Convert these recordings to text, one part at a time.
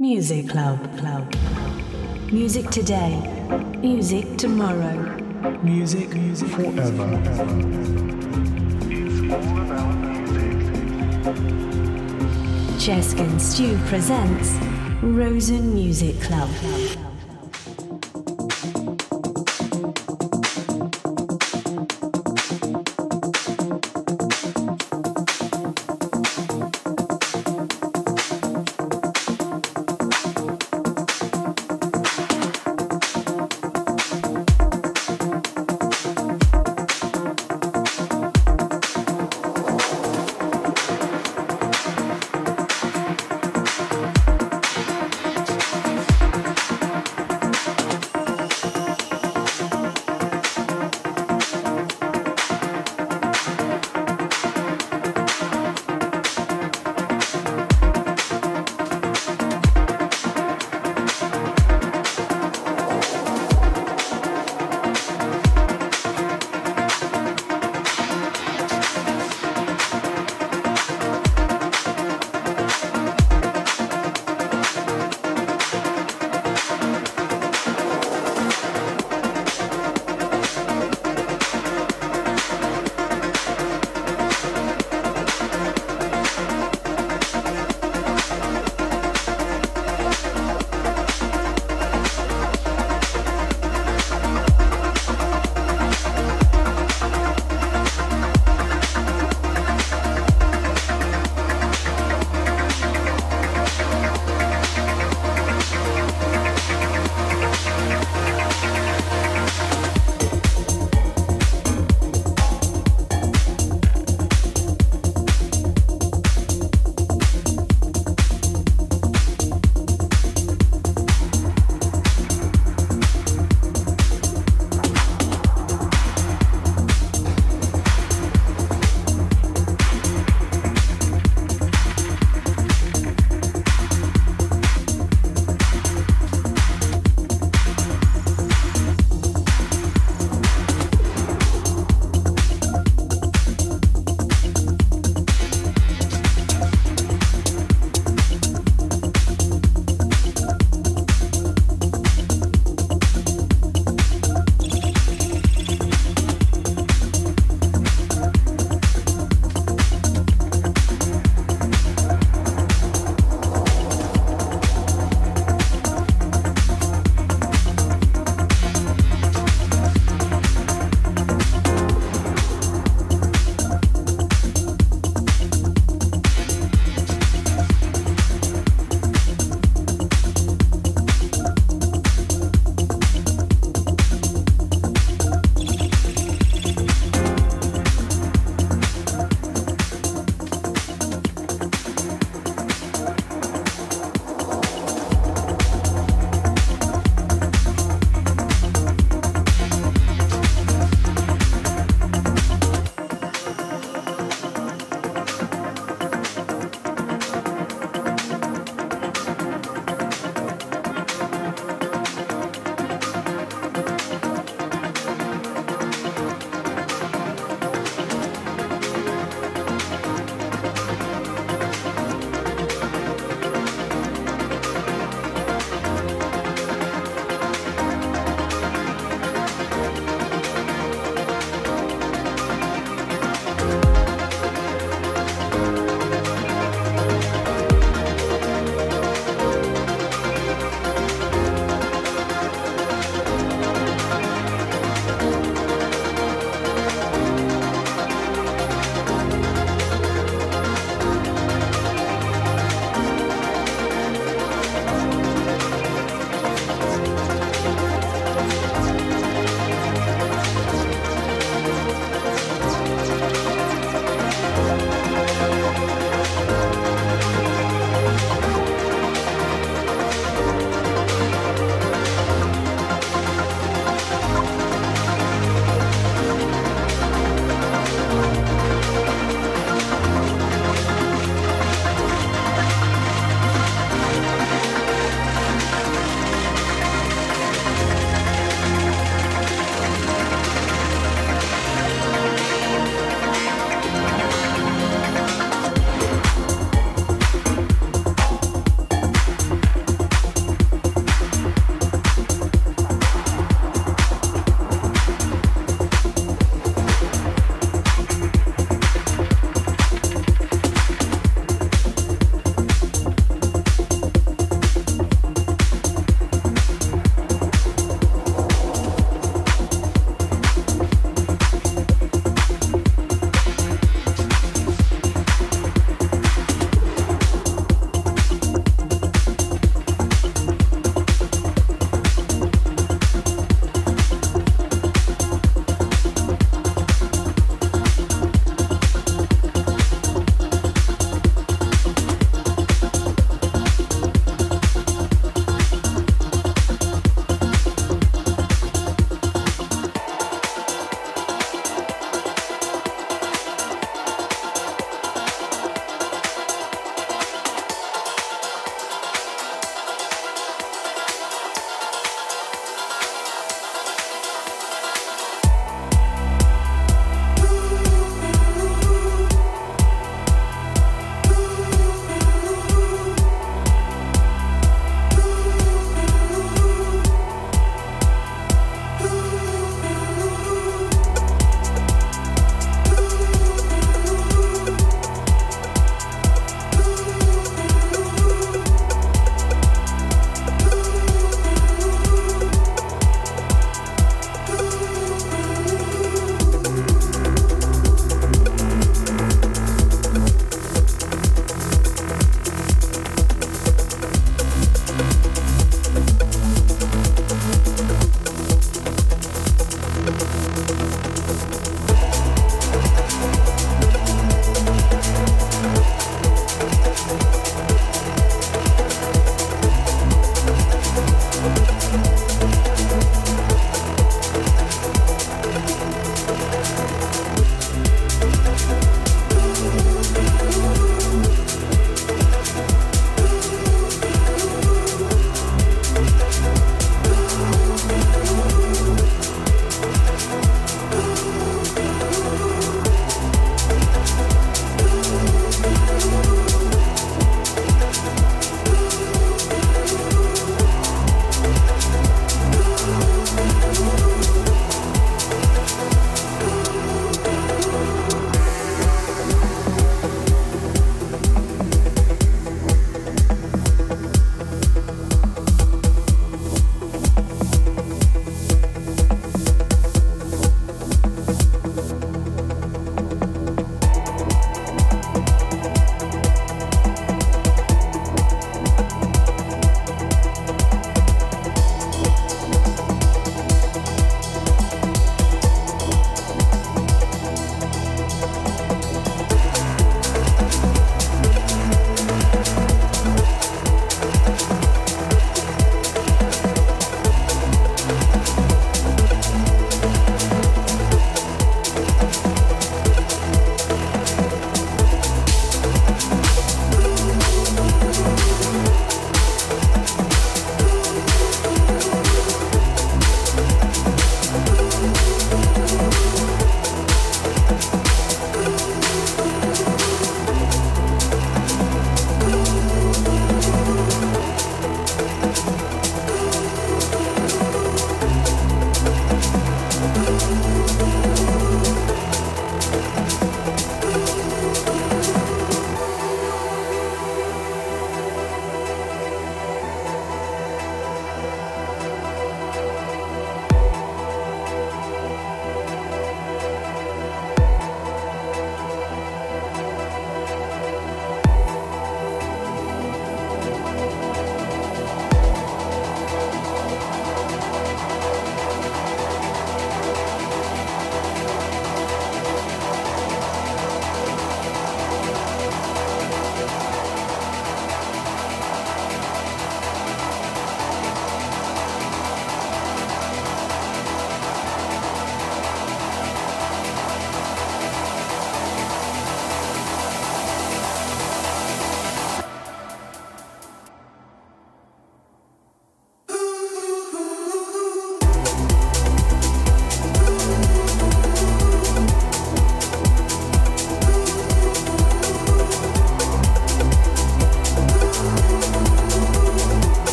Music Club. Club. Music today. Music tomorrow. Music, music forever. It's all about music. Chesk and Stiw presents Rozzen Music Club.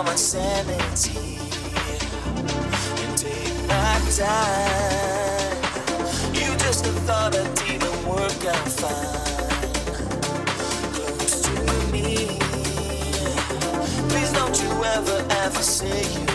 My sanity. And take my time. You just thought I'd even work out fine. Close to me. Please don't you ever, ever say you